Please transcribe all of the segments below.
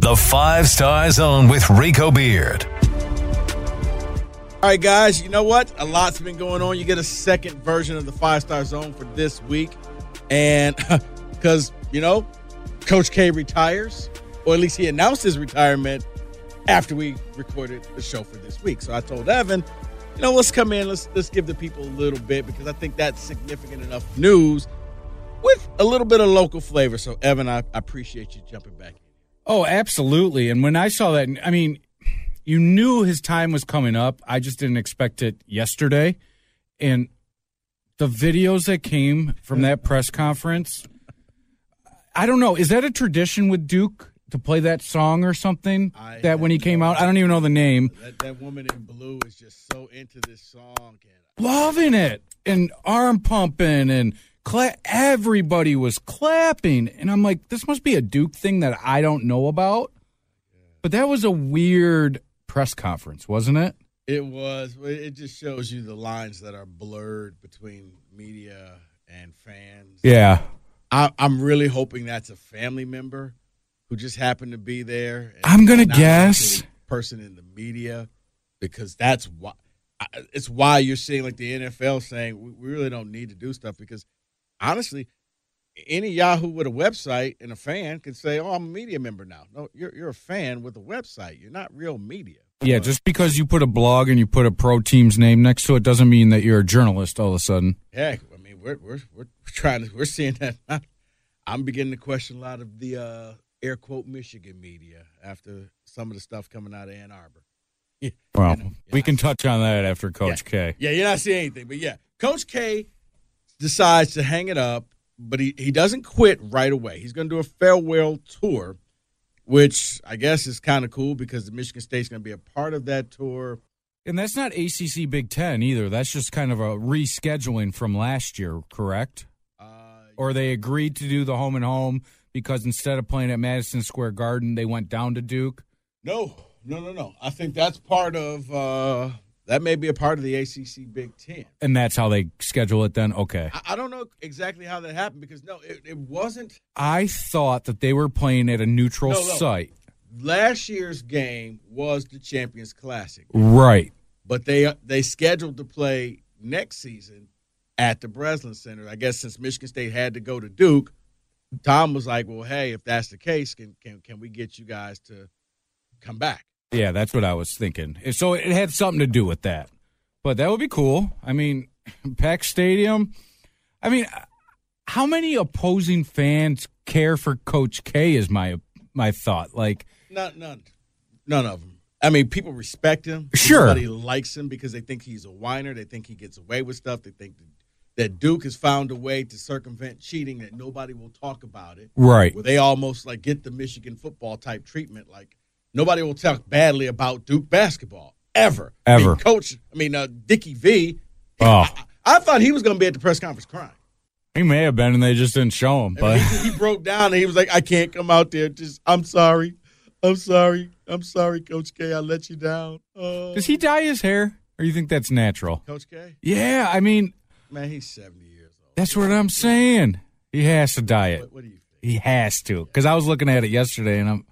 The Five Star Zone with Rico Beard. All right, guys, you know what? A lot's been going on. You get a second version of the Five Star Zone for this week. And because, you know, Coach K retires, or at least he announced his retirement after we recorded the show for this week. So I told Evan, you know, let's come in, let's let's give the people a little bit because I think that's significant enough news with a little bit of local flavor. So Evan, I, I appreciate you jumping back in. Oh, absolutely. And when I saw that, I mean, you knew his time was coming up. I just didn't expect it yesterday. And the videos that came from that press conference, I don't know. Is that a tradition with Duke to play that song or something? I that when he came out, I don't even know the name. That, that woman in blue is just so into this song. And Loving it and arm pumping and cla- everybody was clapping. And I'm like, this must be a Duke thing that I don't know about. But that was a weird press conference, wasn't it? It was. It just shows you the lines that are blurred between media and fans. Yeah. I, I'm really hoping that's a family member who just happened to be there. I'm gonna guess. person in the media because that's why. It's why you're seeing like the NFL saying we we really don't need to do stuff because honestly, any Yahoo with a website and a fan can say, "Oh, I'm a media member now." No, you're you're a fan with a website. You're not real media. Yeah, just because you put a blog and you put a pro team's name next to it doesn't mean that you're a journalist all of a sudden. Heck, I mean, we're we're we're trying to we're seeing that. I'm beginning to question a lot of the uh, air quote Michigan media after some of the stuff coming out of Ann Arbor. Yeah, Well, you know, we can touch on that after Coach K. Yeah, you're not seeing anything, but yeah, Coach K decides to hang it up, but he he doesn't quit right away. He's going to do a farewell tour, which I guess is kind of cool because the Michigan State's going to be a part of that tour. And that's not ACC Big Ten either. That's just kind of a rescheduling from last year, correct? Uh, Or they agreed to do the home and home because instead of playing at Madison Square Garden, they went down to Duke. No, no, no, no. I think that's part of uh that may be a part of the ACC Big Ten. And that's how they schedule it then? Okay. I, I don't know exactly how that happened because no, it, it wasn't I thought that they were playing at a neutral No, no. site. last year's game was the Champions Classic, Right. but they uh, they scheduled to play next season at the Breslin Center. I guess since Michigan State had to go to Duke, Tom was like, "Well, hey, if that's the case, can can can we get you guys to come back?" Yeah, that's what I was thinking. So it had something to do with that. But that would be cool. I mean, Peck Stadium. I mean, how many opposing fans care for Coach K? Is my my thought. Like, None, none, none of them. I mean, people respect him. Sure. Everybody likes him because they think he's a whiner. They think he gets away with stuff. They think that Duke has found a way to circumvent cheating that nobody will talk about it. right? Where they almost like get the Michigan football type treatment. Like nobody will talk badly about Duke basketball ever. I mean, Ever. Coach, I mean, uh, Dickie V. Oh, I, I thought he was going to be at the press conference crying. he may have been, and they just didn't show him. But he, he broke down and he was like, I can't come out there. Just, I'm sorry. I'm sorry. I'm sorry, Coach K. I let you down. Oh. does he dye his hair, or you think that's natural? Coach K? Yeah, I mean, Man, he's 70 years old. that's what I'm saying. He has to dye it. What, what do you think? He has to, because I was looking at it yesterday, and I'm,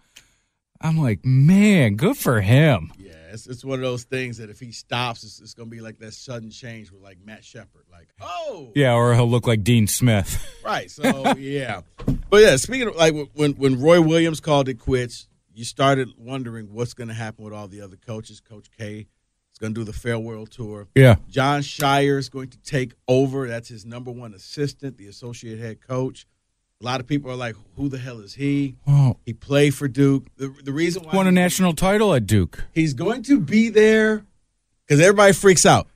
I'm like, man, good for him. Yeah, it's, it's one of those things that if he stops, it's, it's going to be like that sudden change with like Matt Shepard. Like, oh, Yeah, or he'll look like Dean Smith. right. So, yeah. But yeah, speaking of like when, when Roy Williams called it quits, you started wondering what's going to happen with all the other coaches. Coach K is going to do the farewell tour. Yeah. Jon Scheyer is going to take over. That's his number one assistant, the associate head coach. A lot of people are like, "Who the hell is he?" Oh, He played for Duke. The, the reason why won a national title at Duke. he's going to be there because everybody freaks out.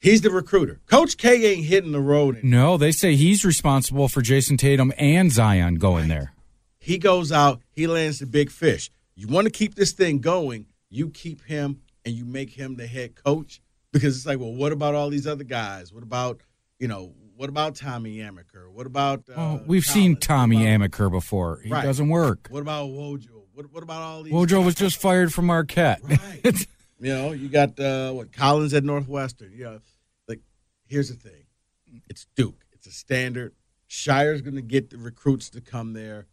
He's the recruiter. Coach K ain't hitting the road. anymore. No, they say he's responsible for Jayson Tatum and Zion going there. He goes out, he lands the big fish. You want to keep this thing going, you keep him and you make him the head coach because it's like, well, what about all these other guys? What about, you know, what about Tommy Amaker? What about uh, Oh, we've seen Tommy about- Amaker before. He Right. doesn't work. What about Wojo? What, what about all these? Wojo was just fired from Marquette. Right. You know, you got uh, what Collins at Northwestern. You know, like here's the thing: it's Duke. It's a standard. Scheyer's going to get the recruits to come there.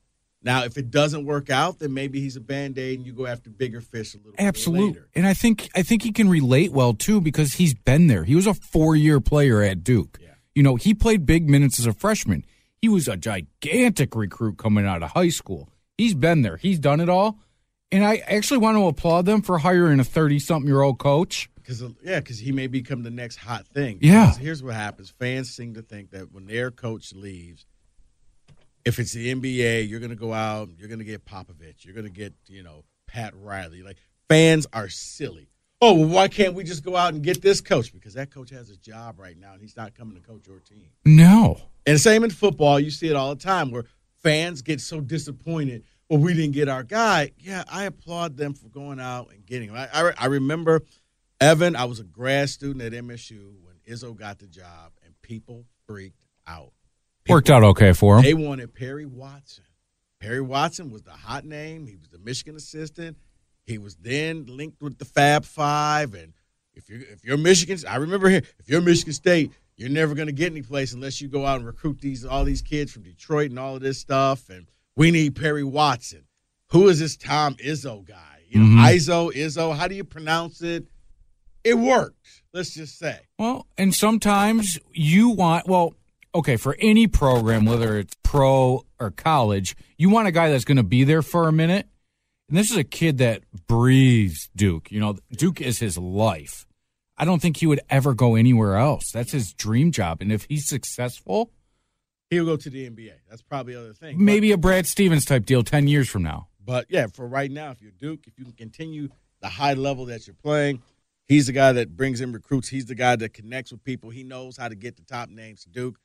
Now, if it doesn't work out, then maybe he's a band aid, and you go after bigger fish a little bit Absolutely. And I think I think he can relate well too because he's been there. He was a four year player at Duke. Yeah. You know, he played big minutes as a freshman. He was a gigantic recruit coming out of high school. He's been there. He's done it all. And I actually want to applaud them for hiring a thirty something year old coach. Because yeah, because he may become the next hot thing. Yeah. Because here's what happens: fans seem to think that when their coach leaves, if it's the NBA, you're going to go out, you're going to get Popovich, you're going to get you know Pat Riley. Like fans are silly. Oh, well, why can't we just go out and get this coach? Because that coach has a job right now, and he's not coming to coach your team. No. And same in football, you see it all the time where fans get so disappointed. Well, we didn't get our guy. Yeah, I applaud them for going out and getting him. I, I, I remember Evan. I was a grad student at MSU when Izzo got the job, and people freaked out. Worked out okay for him. They wanted Perry Watson. Perry Watson was the hot name. He was the Michigan assistant. He was then linked with the Fab Five. And if you're if you're Michigan, I remember here, if you're Michigan State, you're never going to get any place unless you go out and recruit these all these kids from Detroit and all of this stuff. And we need Perry Watson. Who is this Tom Izzo guy? You know, Mhm. Izzo, Izzo. How do you pronounce it? It worked. Let's just say. Well, and sometimes you want, well, okay, for any program, whether it's pro or college, you want a guy that's going to be there for a minute. And this is a kid that breathes Duke. You know, Duke is his life. I don't think he would ever go anywhere else. That's his dream job. And if he's successful, He'll go to the NBA. That's probably the other thing. But- maybe a Brad Stevens type deal 10 years from now. But yeah, for right now, if you're Duke, if you can continue the high level that you're playing, he's the guy that brings in recruits. He's the guy that connects with people. He knows how to get the top names to Duke.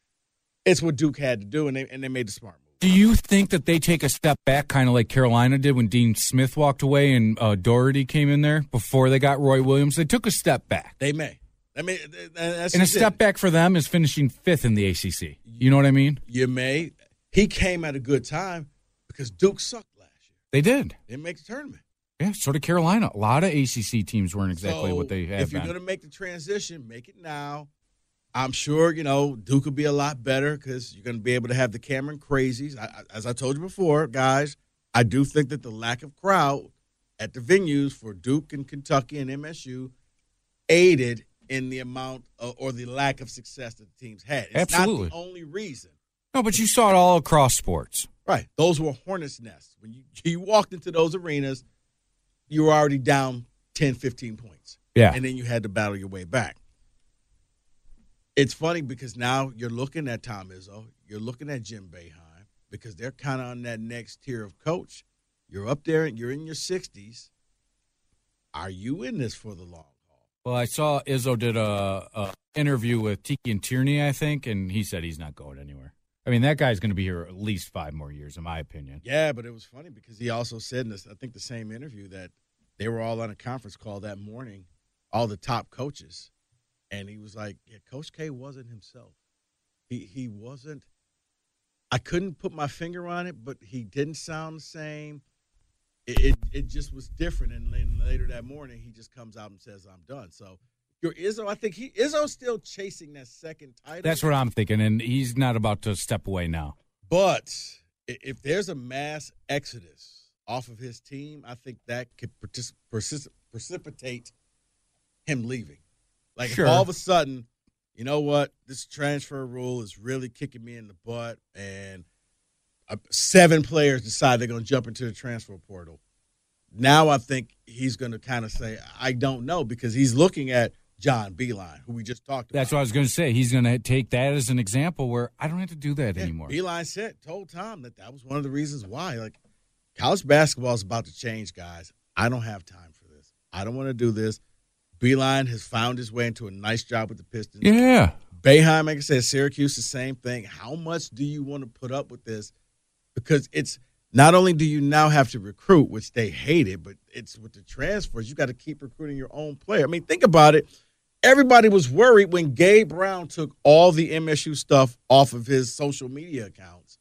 It's what Duke had to do, and they and they made the smart. Do you think that they take a step back, kind of like Carolina did when Dean Smith walked away and uh, Doherty came in there before they got Roy Williams? They took a step back. They may. I mean, that's And a just it. step back for them is finishing fifth in the ACC. You know what I mean? You may. He came at a good time because Duke sucked last year. They did. Didn't make the tournament. Yeah, so did Carolina. A lot of ACC teams weren't exactly So, what they had. If you're going to make the transition, make it now. I'm sure you know Duke will be a lot better because you're going to be able to have the Cameron crazies. I, I- as I told you before, guys, I do think that the lack of crowd at the venues for Duke and Kentucky and MSU aided in the amount of, or the lack of success that the teams had. It's Absolutely. not the only reason. no, but you saw it all across sports. Right. Those were hornets' nests. When you, you walked into those arenas, you were already down 10, 15 points. Yeah. And then you had to battle your way back. It's funny because now you're looking at Tom Izzo, you're looking at Jim Boeheim, because they're kind of on that next tier of coach. You're up there and you're in your 60s. Are you in this for the long haul? Well, I saw Izzo did a, a interview with Tiki and Tierney, I think, and he said he's not going anywhere. I mean, that guy's going to be here at least five more years, in my opinion. Yeah, but it was funny because he also said in this, I think the same interview that they were all on a conference call that morning, all the top coaches, and he was like, "Yeah, Coach K wasn't himself. He he wasn't. I couldn't put my finger on it, but he didn't sound the same. It it, it just was different. And then later that morning, he just comes out and says, "I'm done." So. Your Izzo, I think he Izzo's still chasing that second title. That's what I'm thinking, and he's not about to step away now. But if there's a mass exodus off of his team, I think that could partic- persis- precipitate him leaving. Like Sure. if all of a sudden, you know what, this transfer rule is really kicking me in the butt, and seven players decide they're going to jump into the transfer portal. now I think he's going to kind of say, I don't know, because he's looking at John Beilein, who we just talked about. That's what I was going to say. He's going to take that as an example where I don't have to do that Yeah, anymore. Beilein said, told Tom that that was one of the reasons why. Like, college basketball is about to change, guys. I don't have time for this. I don't want to do this. Beilein has found his way into a nice job with the Pistons. Yeah. Boeheim, like I said, Syracuse, the same thing. How much do you want to put up with this? Because it's not only do you now have to recruit, which they hated, but it's with the transfers, you got to keep recruiting your own player. I mean, think about it. Everybody was worried when Gabe Brown took all the MSU stuff off of his social media accounts.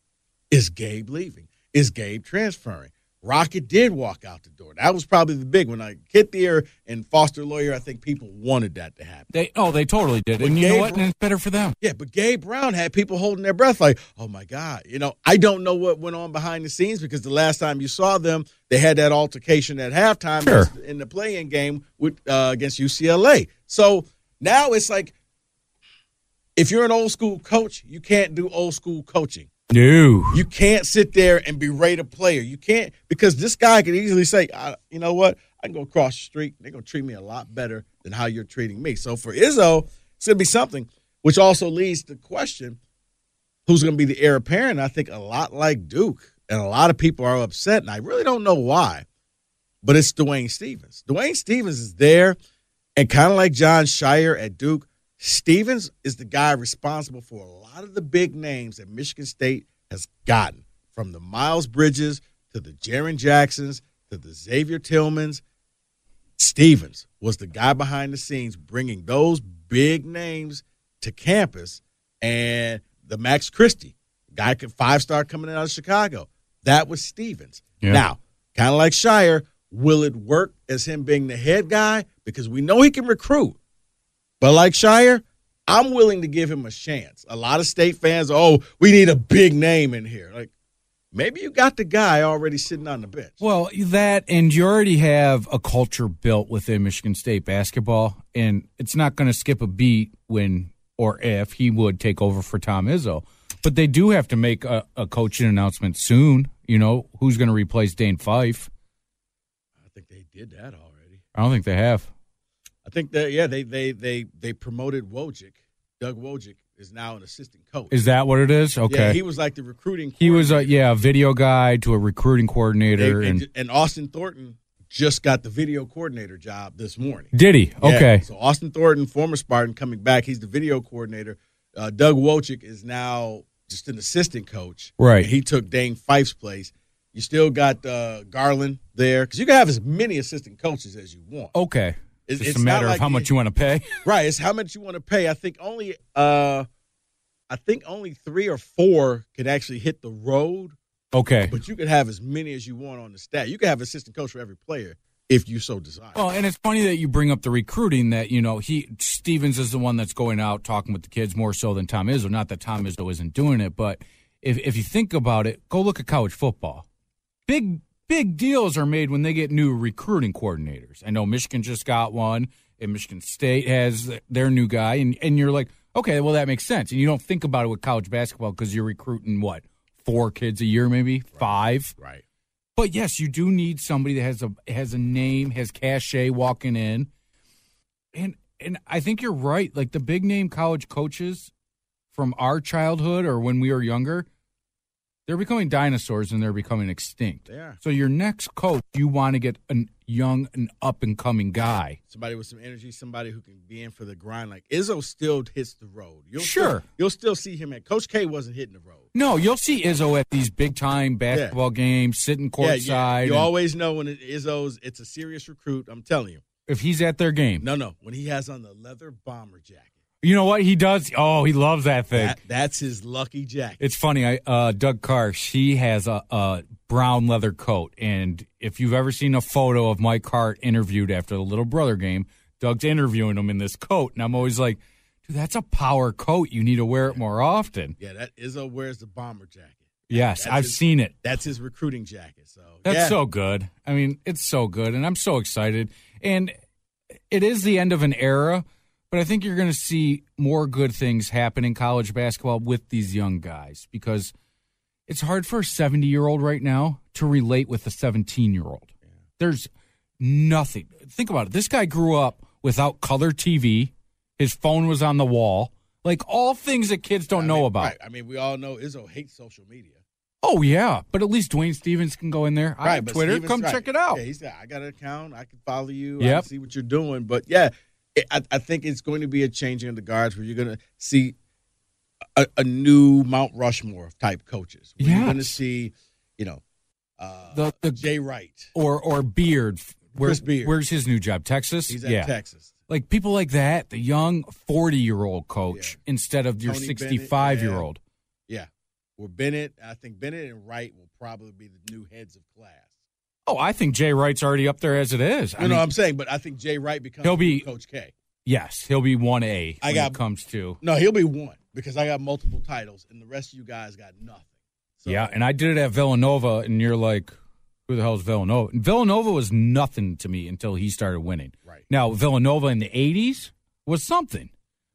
Is Gabe leaving? Is Gabe transferring? Rocket did walk out the door. That was probably the big one. Like Kithier and Foster Loyer, I think people wanted that to happen. They oh they totally did. But and you know what? And it's better for them. Yeah, but Gabe Brown had people holding their breath like, oh my God. You know, I don't know what went on behind the scenes because the last time you saw them, they had that altercation at halftime Sure. in the play-in game with uh, against UCLA. So now it's like if you're an old school coach, you can't do old school coaching. No. You can't sit there and berate a player. You can't because this guy could easily say, you know what? I can go across the street. They're gonna treat me a lot better than how you're treating me. So for Izzo, it's gonna be something, which also leads to the question: Who's gonna be the heir apparent? I think a lot like Duke, and a lot of people are upset, and I really don't know why. But it's Dwayne Stephens. Dwayne Stephens is there, and kind of like Jon Scheyer at Duke, Stephens is the guy responsible for lot of the big names that Michigan State has gotten, from the Miles Bridges to the Jaren Jacksons to the Xavier Tillmans. Stephens was the guy behind the scenes bringing those big names to campus, and the Max Christie guy, five star coming out of Chicago. That was Stephens. Yeah. Now, kind of like Scheyer, will it work as him being the head guy? Because we know he can recruit. But like Scheyer, I'm willing to give him a chance. A lot of state fans, oh, we need a big name in here. Like, maybe you got the guy already sitting on the bench. Well, that and you already have a culture built within Michigan State basketball, and it's not going to skip a beat when or if he would take over for Tom Izzo. But they do have to make a, a coaching announcement soon. You know who's going to replace Dane Fife? I think they did that already. I don't think they have. I think that yeah, they they they they promoted Wojcik. Doug Wojcik is now an assistant coach. Is that what it is? Okay. Yeah, he was like the recruiting. He was a yeah a video guy to a recruiting coordinator, and and, and Austin Thornton just got the video coordinator job this morning. did he? Yeah, Okay, so Austin Thornton, former Spartan, coming back. He's the video coordinator. Uh, Doug Wojcik is now just an assistant coach. Right. He took Dane Fife's place. You still got uh, Garland there because you can have as many assistant coaches as you want. okay. It's- It's, a matter of like how it- much you want to pay. Right. It's how much you want to pay. I think only uh I think only three or four could actually hit the road, Okay. but you could have as many as you want on the staff. You could have assistant coach for every player if you so desire. Well, and it's funny that you bring up the recruiting. That you know, he Stephens is the one that's going out talking with the kids more so than Tom Izzo. Not that Tom Izzo isn't doing it, but if if you think about it, go look at college football. Big big deals are made when they get new recruiting coordinators. I know Michigan just got one, and Michigan State has their new guy, and and you're like, okay, well that makes sense. And you don't think about it with college basketball because you're recruiting what four kids a year, maybe five. right. But yes, you do need somebody that has a has a name, has cachet walking in. And and I think you're right. Like the big name college coaches from our childhood or when we were younger, they're becoming dinosaurs and they're becoming extinct. Are. So your next coach, you want to get a young and up and coming guy. Somebody with some energy, somebody who can be in for the grind. Like Izzo still hits the road. You'll Sure. Still, you'll still see him at Coach K wasn't hitting the road. No, you'll see Izzo at these big time basketball games, sitting Yeah, courtside. yeah. You and always know when it Izzo's it's a serious recruit. I'm telling you. if he's at their game. No, no. When he has on the leather bomber jacket. You know what he does? Oh, he loves that thing. That, that's his lucky jacket. It's funny. I uh, Doug Karsh, he has a, a brown leather coat, and if you've ever seen a photo of Mike Hart interviewed after the little brother game, Doug's interviewing him in this coat, and I'm always like, dude, that's a power coat. You need to wear it more often. Yeah, that Izzo wears the bomber jacket. Yes, That's I've his- seen it. That's his recruiting jacket. So That's yeah. so good. I mean, it's so good, and I'm so excited. And it is the end of an era, but I think you're going to see more good things happen in college basketball with these young guys because it's hard for a 70 year old right now to relate with a 17 year old. There's nothing. Think about it. This guy grew up without color TV. His phone was on the wall. Like all things that kids don't I know mean, about. Right. I mean, we all know Izzo hates social media. Oh yeah, but at least Dwayne Stephens can go in there. I right, have but Twitter. Stephens- Come right. check it out. Yeah, he's got, I got an account. I can follow you. I Yep. can see what you're doing. But yeah, I, I think it's going to be a changing of the guards where you're going to see a, a new Mount Rushmore type coaches. Where You're going to see, you know, uh, The- the- Jay Wright. or or Beard. Where, Chris Beard. Where's his new job? Texas. He's at yeah. Texas. Like people like that, the young forty-year-old coach Yeah. instead of your Tony Bennett, sixty-five-year-old. Yeah. Where Bennett, I think Bennett and Wright will probably be the new heads of class. Oh, I think Jay Wright's already up there as it is. I You know mean, what I'm saying? But I think Jay Wright becomes He'll be- Coach K. yes, he'll be one A I when got- it comes to. No, he'll be one because I got multiple titles, and the rest of you guys got nothing. So, yeah, and I did it at Villanova, and you're like, who the hell is Villanova? And Villanova was nothing to me until he started winning. Right. Now, Villanova in the 80s was something.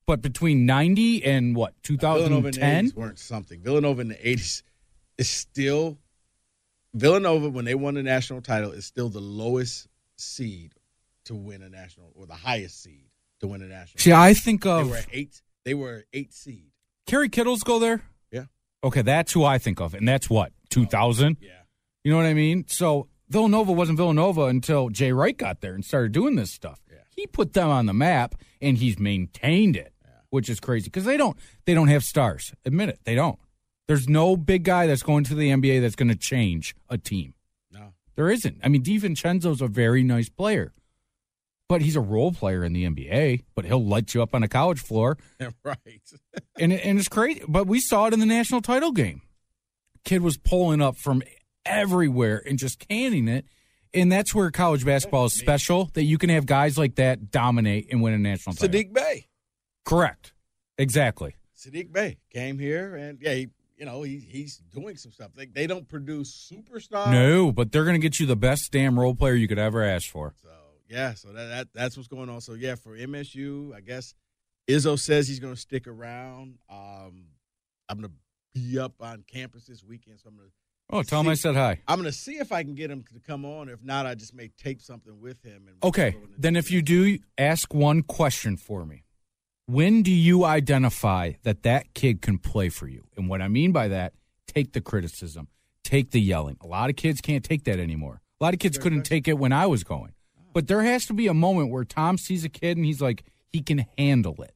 But between 90 and what, Villanova in the 2010? 80s weren't something. Villanova in the 80s is still Villanova when they won the national title is still the lowest seed to win a national or the highest seed to win a national. See, I think they of were eight. They were eight seed. Kerry Kittles go there. Yeah. Okay, that's who I think of. And that's what, 2000? Yeah. You know what I mean? So Villanova wasn't Villanova until Jay Wright got there and started doing this stuff. Yeah. He put them on the map and he's maintained it, which is crazy because they don't they don't have stars. Admit it, they don't. There's no big guy that's going to the NBA that's going to change a team. No. There isn't. I mean, DiVincenzo's a very nice player, but he's a role player in the NBA. But he'll light you up on a college floor, right. and it, and it's crazy. But we saw it in the national title game. Kid was pulling up from everywhere and just canning it. And that's where college basketball is special that you can have guys like that dominate and win a national title. Saddiq Bey. Correct. Exactly. Saddiq Bey came here and yeah, he, you know, he, he's doing some stuff. They, they don't produce superstars. No, but they're going to get you the best damn role player you could ever ask for. So yeah, so that, that that's what's going on. So yeah, for MSU, I guess Izzo says he's going to stick around. Um, I'm going to be up on campus this weekend, so I'm going to Oh, tell him I said hi. I'm going to see if I can get him to come on. If not, I just may tape something with him. And Okay, throw it in then if you do, ask one question for me. When do you identify that that kid can play for you? And what I mean by that, take the criticism, take the yelling. A lot of kids can't take that anymore. A lot of kids couldn't take it when I was going. But there has to be a moment where Tom sees a kid and he's like, he can handle it.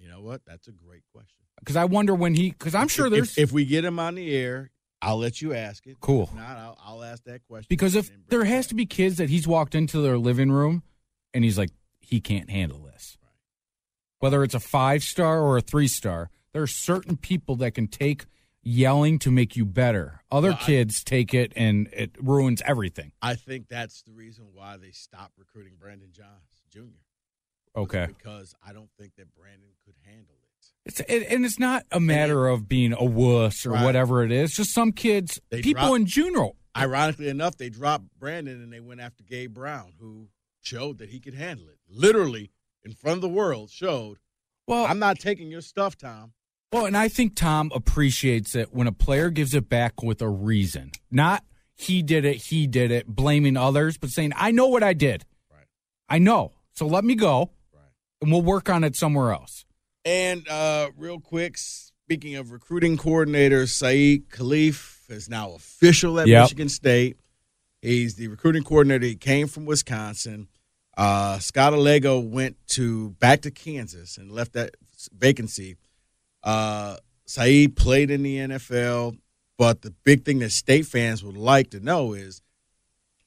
you know what? That's a great question. Because I wonder when he, because I'm sure If- there's, if, if we get him on the air, I'll let you ask it. Cool. If not, I'll, I'll ask that question. because if there has to be kids that he's walked into their living room and he's like, he can't handle this. Whether it's a five star or a three star, there are certain people that can take yelling to make you better. Other Well, I- kids take it and it ruins everything. I think that's the reason why they stopped recruiting Brandon Johns Jr. Okay. Because I don't think that Brandon could handle it. It's it, and it's not a matter of being a wuss or Right. whatever it is. Just some kids, They people drop- in general. Ironically enough, they dropped Brandon and they went after Gabe Brown, who showed that he could handle it. Literally in front of the world, showed Well, I'm not taking your stuff, Tom. Well, and I think Tom appreciates it when a player gives it back with a reason. Not he did it, he did it, blaming others, but saying, I know what I did. Right. I know. So let me go Right. and we'll work on it somewhere else. And uh, real quick, speaking of recruiting coordinator, Saeed Khalif is now official at Yep. Michigan State. He's the recruiting coordinator. He came from Wisconsin. Uh, Scott Allego went to back to Kansas and left that vacancy. Uh, Saeed played in the NFL, but the big thing that state fans would like to know is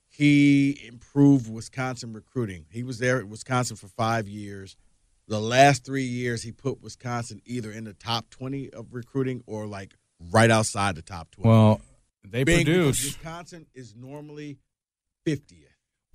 he improved Wisconsin recruiting. He was there at Wisconsin for five years. The last three years, he put Wisconsin either in the top 20 of recruiting or like right outside the top 20. Well, they because produce. Wisconsin is normally 50th.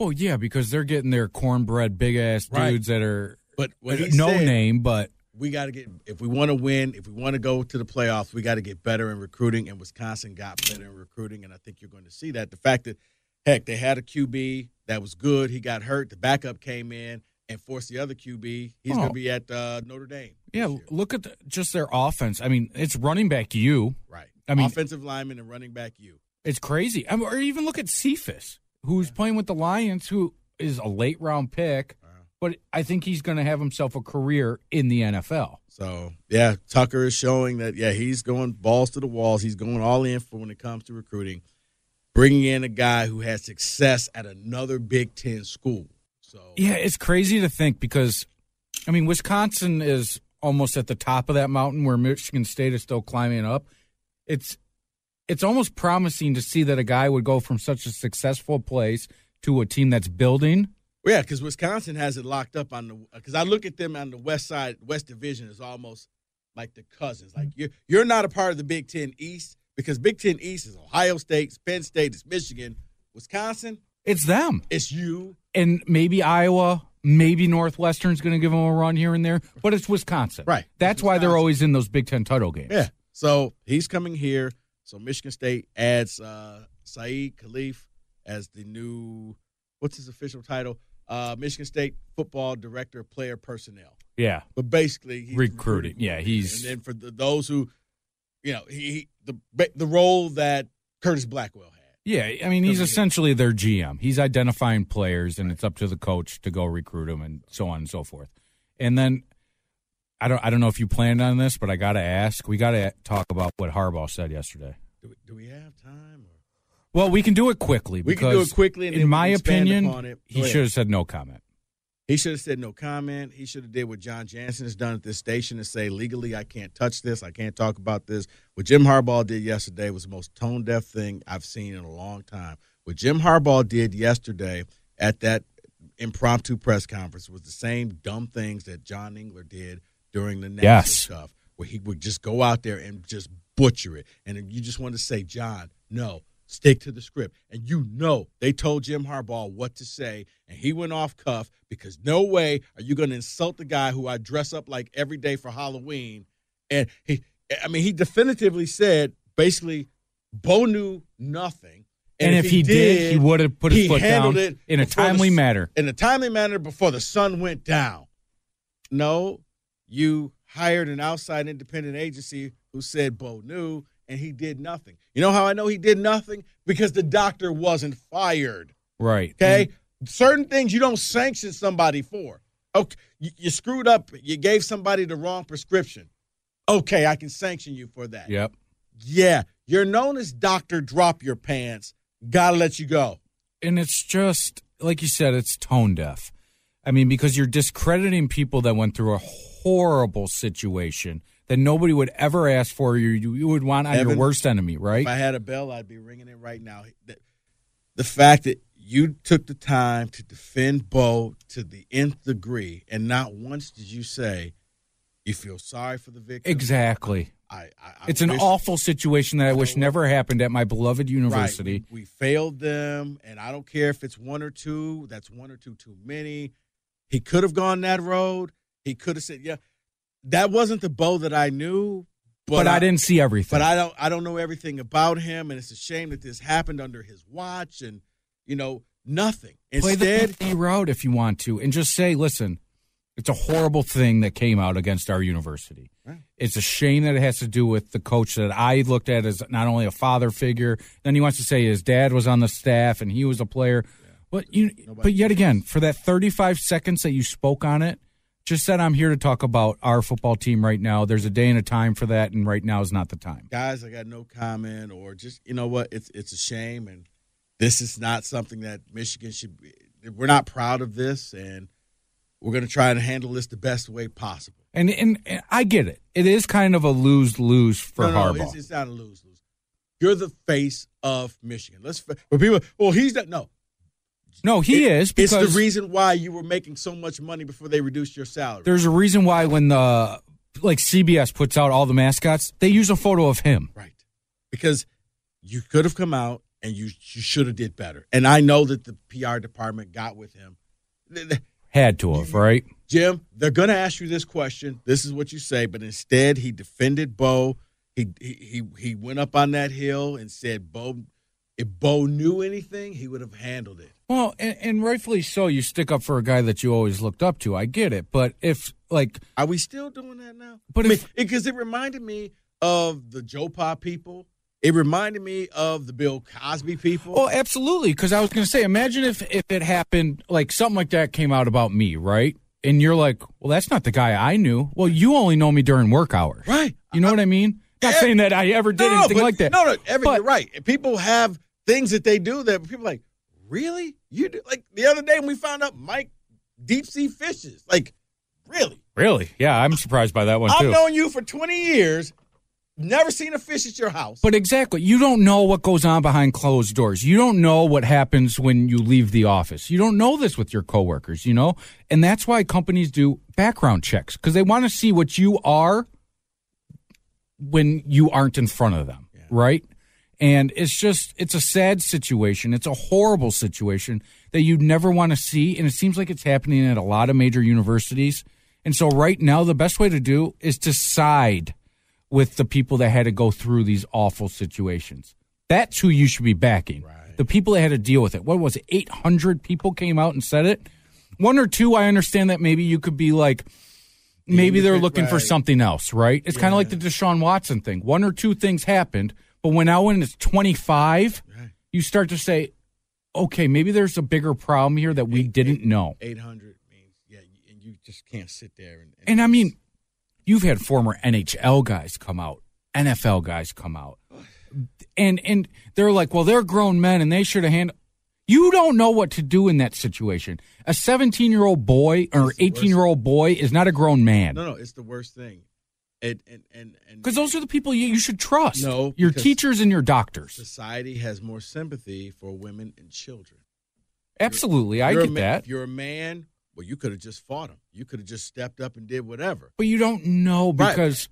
Well, yeah, because they're getting their cornbread big ass Right. dudes that are But what he no said, name, but we got to get if we want to win, if we want to go to the playoffs, we got to get better in recruiting. And Wisconsin got better in recruiting, and I think you're going to see that. The fact that heck, they had a QB that was good, he got hurt, the backup came in and forced the other QB. He's Oh. going to be at uh, Notre Dame. yeah, this year. look at the, just their offense. I mean, it's running back you. right. I mean- offensive lineman and running back. You It's crazy. I mean, or even look at Cephas. Who's playing with the Lions, who is a late round pick, but I think he's going to have himself a career in the NFL. So yeah, Tucker is showing that yeah he's going balls to the walls. He's going all in for when it comes to recruiting, bringing in a guy who had success at another Big Ten school. So Yeah, it's crazy to think because, I mean, Wisconsin is almost at the top of that mountain where Michigan State is still climbing up. It's it's almost promising to see that a guy would go from such a successful place to a team that's building. Well, yeah, because Wisconsin has it locked up on the. Because I look at them on the West side, West Division is almost like the cousins. Like you're you're not a part of the Big Ten East because Big Ten East is Ohio State, Penn State, it's Michigan, Wisconsin. It's them, It's you. and maybe Iowa, maybe Northwestern's going to give them a run here and there, but it's Wisconsin. Right. That's It's why they're always in those Big Ten title games. Yeah. So he's coming here. So Michigan State adds uh, Saeed Khalif as the new what's his official title? Uh, Michigan State football director of player personnel. Yeah. But basically, he's Recruiting. Yeah, he's- and then for the, those who, you know, he, he the the role that Curtis Blackwell had. Yeah, I mean, he's essentially their GM. He's identifying players, and it's up to the coach to go recruit them, and so on and so forth. And then, I don't, I don't know if you planned on this, but I got to ask. We got to talk about what Harbaugh said yesterday. Do we, do we have time? Or? Well, we can do it quickly. We can do it quickly, in my opinion. He should have said no comment. He should have said no comment. He should have did what Jon Jansen has done at this station and say legally I can't touch this. I can't talk about this. What Jim Harbaugh did yesterday was the most tone deaf thing I've seen in a long time. What Jim Harbaugh did yesterday at that impromptu press conference was the same dumb things that John Engler did during the national Yes. stuff, where he would just go out there and just butcher it. And you just want to say, John, no, stick to the script. And you know they told Jim Harbaugh what to say, and he went off cuff because no way are you going to insult the guy who I dress up like every day for Halloween. And he, I mean, he definitively said basically, Bo knew nothing. And, if, he, did, he would have put his he foot handled down it in a the timely s- manner. in a timely manner before the sun went down. No, you hired an outside independent agency who said Bo knew, and he did nothing. You know how I know he did nothing? Because the doctor wasn't fired. Right. Okay, certain things you don't sanction somebody for. Okay, you, you screwed up. You gave somebody the wrong prescription. Okay, I can sanction you for that. Yep. Yeah, you're known as Doctor Drop Your Pants. Gotta let you go. and it's just like you said it's tone deaf i mean because you're discrediting people that went through a horrible situation that nobody would ever ask for you you, would want on your worst enemy right If I had a bell, I'd be ringing it right now. The, the fact that you took the time to defend Bo to the nth degree, and not once did you say you feel sorry for the victim. exactly I, I, I it's an awful situation that i wish never happened at my beloved university Right. We, we failed them, and I don't care if it's one or two. That's one or two too many. He could have gone that road. He could have said, "Yeah, that wasn't the Bo that I knew." but, I, didn't see everything But I don't I don't know everything about him, and it's a shame that this happened under his watch, and you know nothing. play the Instead, route if you want to and just say listen it's a horrible thing that came out against our university Right. it's a shame that it has to do with the coach that i looked at as not only a father figure then he wants to say his dad was on the staff and he was a player but you but yet again for that 35 seconds that you spoke on it just said i'm here to talk about our football team right now there's a day and a time for that and right now is not the time guys, I got no comment, or just you know what? It's it's a shame, and this is not something that Michigan should. be We're not proud of this, and we're going to try and handle this the best way possible. and, and and i get it it is kind of a lose-lose for no, no, harbaugh It's, it's not a lose lose. You're the face of Michigan. Let's. But people, well, he's not. No, no he It- is because it's the reason why you were making so much money before they reduced your salary. There's a reason why when the like CBS puts out all the mascots, they use a photo of him. Right. Because you could have come out and you you should have did better. And I know that the PR department got with him. Had to have, right? Jim, they're going to ask you this question. This is what you say, but instead he defended Bo. He he he, he went up on that hill and said Bo if Bo knew anything, he would have handled it. Well, and, and rightfully so. You stick up for a guy that you always looked up to. I get it, but if like, Are we still doing that now? But I mean, because it reminded me of the Joe Pa people It reminded me of the Bill Cosby people. Oh, absolutely. Because I was going to say, imagine if if it happened, like something like that came out about me, right? And you're like, well, that's not the guy I knew. Well, you only know me during work hours, Right. You know what I mean? Not saying that I ever did anything but- like that. No, no, Evan, But- you're right. People have things that they do that people are like, really? You do? Like the other day when we found out Mike deep sea fishes. Like, really? Really? Yeah, I'm surprised by that one I've too. known you for 20 years, never seen a fish at your house. But exactly, you don't know what goes on behind closed doors. You don't know what happens when you leave the office. You don't know this with your coworkers, you know? And that's why companies do background checks because they want to see what you are when you aren't in front of them, right? And it's just, it's a sad situation. It's a horrible situation that you'd never want to see. And it seems like it's happening at a lot of major universities. And so, right now, the best way to do is to side with the people that had to go through these awful situations. That's who you should be backing. The people that had to deal with it. What was it? 800 people came out and said it. One or two, I understand that maybe you could be like, maybe they're looking for something else, right? It's kind of like the Deshaun Watson thing. One or two things happened, but when now when it's 25, you start to say, okay, maybe there's a bigger problem here that we didn't know. 800 means, yeah, and you just can't sit there and. And I mean, you've had former NHL guys come out, NFL guys come out, and and they're like, well, they're grown men and they should have handled. You don't know what to do in that situation. A 17 year old boy or 18 year old boy is not a grown man. no, no, it's the worst thing. And, and, and, Because those are the people you, you should trust. No, your teachers and your doctors. society has more sympathy for women and children. Absolutely, I You're get ma- that. If you're a man, well, you could have just fought him. You could have just stepped up and did whatever. But you don't know Right. because,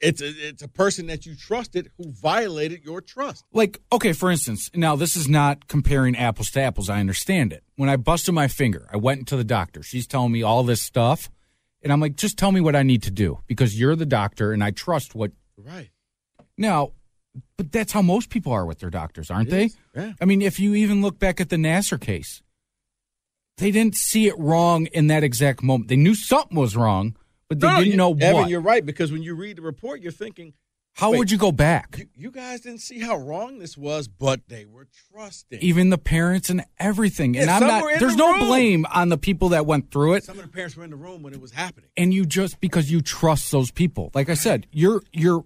It's a, it's a person that you trusted who violated your trust. like, okay, for instance, now this is not comparing apples to apples. I understand it. When I busted my finger, I went into the doctor. She's telling me all this stuff. And I'm like, just tell me what I need to do because you're the doctor and I trust what. Right. Now, but that's how most people are with their doctors, aren't they? yeah. I mean, if you even look back at the Nassar case, they didn't see it wrong in that exact moment. They knew something was wrong, but they No, didn't you- know Evan, what. you're right because when you read the report, you're thinking, How wait, would you go back? you, you guys didn't see how wrong this was, but they were trusting. Even the parents and everything. And I'm not there's the no room. blame on the people that went through it. Some of the parents were in the room when it was happening. And you just because you trust those people. Like I said, you're you're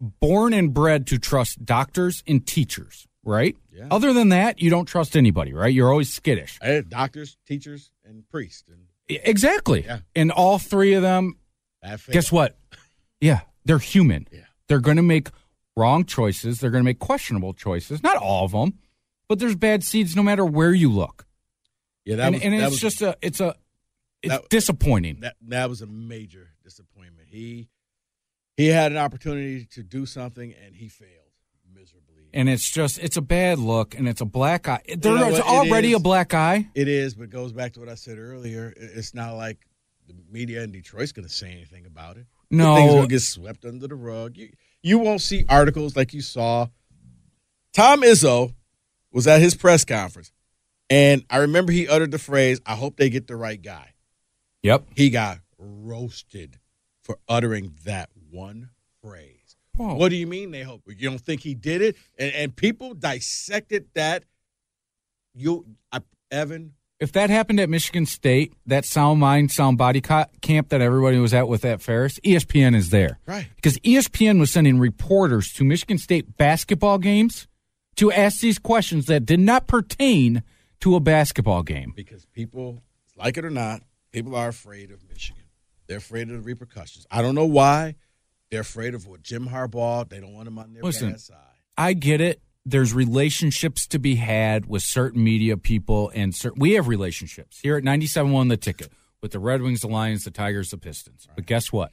born and bred to trust doctors and teachers, right? Yeah. Other than that, you don't trust anybody, right? You're always skittish. Had doctors, teachers, and priests. And Exactly. Yeah. And all three of them guess what? Yeah, they're human. Yeah. They're going to make wrong choices. They're going to make questionable choices. Not all of them, but there's bad seeds no matter where you look. Yeah, that and was, and that it's was, just a, it's a, it's That- disappointing. that that was a major disappointment. He he had an opportunity to do something and he failed miserably. and it's just, it's a bad look, and it's a black eye. There's know what? Already is. a black eye. it is, but it goes back to what I said earlier. It's not like the media in Detroit's going to say anything about it. No. thing's to get swept under the rug. You you won't see articles like you saw. Tom Izzo was at his press conference, and I remember he uttered the phrase, "I hope they get the right guy." Yep. he got roasted for uttering that one phrase. Whoa. What do you mean they hope? You don't think he did it? And, and people dissected that. You, I, Evan, If that happened at Michigan State, that sound mind, sound body co- camp that everybody was at with that Ferris, ESPN is there. right? because ESPN was sending reporters to Michigan State basketball games to ask these questions that did not pertain to a basketball game. Because people, like it or not, people are afraid of Michigan. They're afraid of the repercussions. I don't know why. They're afraid of what Jim Harbaugh. They don't want him on their Listen. bad side. I get it. There's relationships to be had with certain media people, and certain, we have relationships here at 97.1 The Ticket with the Red Wings, the Lions, the Tigers, the Pistons. But guess what?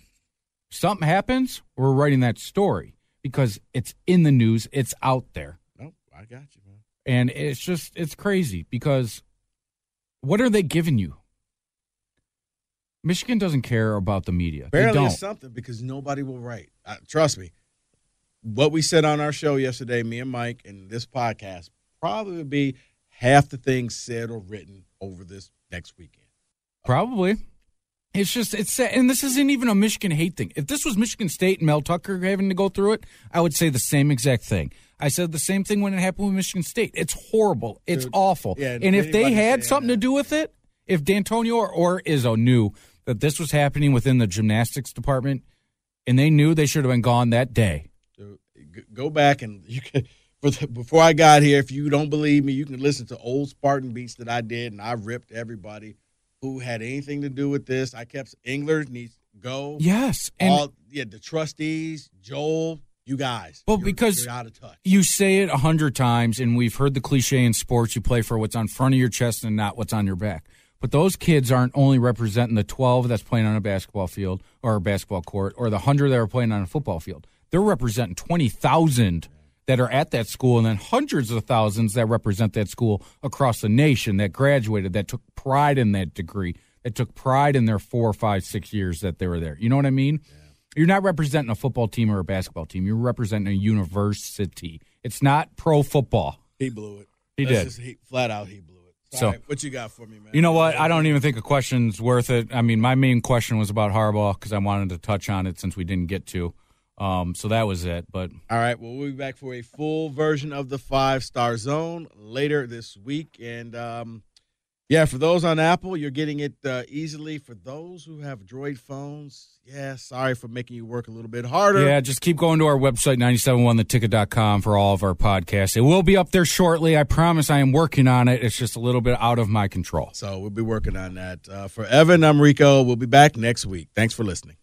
Something happens, we're writing that story because it's in the news, it's out there. No, I got you, man. And it's just, it's crazy because what are they giving you? Michigan doesn't care about the media. they Barely don't. is something because nobody will write. Uh, trust me. What we said on our show yesterday, me and Mike, and this podcast, probably be half the things said or written over this next weekend. Probably. It's just it's and this isn't even a Michigan hate thing. If this was Michigan State and Mel Tucker having to go through it, I would say the same exact thing. I said the same thing when it happened with Michigan State. It's horrible. It's Dude, awful. yeah, and if they had something to do with it, if D'Antonio or, or Izzo knew that this was happening within the gymnastics department, and they knew they should have been gone that day. Go back and you can for the, before I got here. If you don't believe me, you can listen to old Spartan beats that I did, and I ripped everybody who had anything to do with this. I kept Engler needs go. Yes, and all yeah, the trustees, Joel, you guys. Well, you're- because- you're out of touch. you say it a hundred times, and we've heard the cliche in sports: you play for what's on front of your chest and not what's on your back. But those kids aren't only representing the twelve that's playing on a basketball field or a basketball court, or the hundred that are playing on a football field. They're representing twenty thousand that are at that school, and then hundreds of thousands that represent that school across the nation that graduated, that took pride in that degree, that took pride in their four, five, six years that they were there. You know what I mean? You're not representing a football team or a basketball team. You're representing a university. It's not pro football. He blew it. He Let's did. just- he, flat out, he blew it. So- All right, what you got for me, man? You know what? I don't even think a question's worth it. I mean, my main question was about Harbaugh because I wanted to touch on it since we didn't get to. Um, so that was it. But All right. Well, we'll be back for a full version of the five star zone later this week. And um, yeah, for those on Apple, you're getting it uh, easily. For those who have Droid phones, yeah, sorry for making you work a little bit harder. yeah, just keep going to our website, 971theticket.com, for all of our podcasts. It will be up there shortly. I promise I am working on it. It's just a little bit out of my control. So we'll be working on that. Uh, for Evan, I'm Rico. We'll be back next week. Thanks for listening.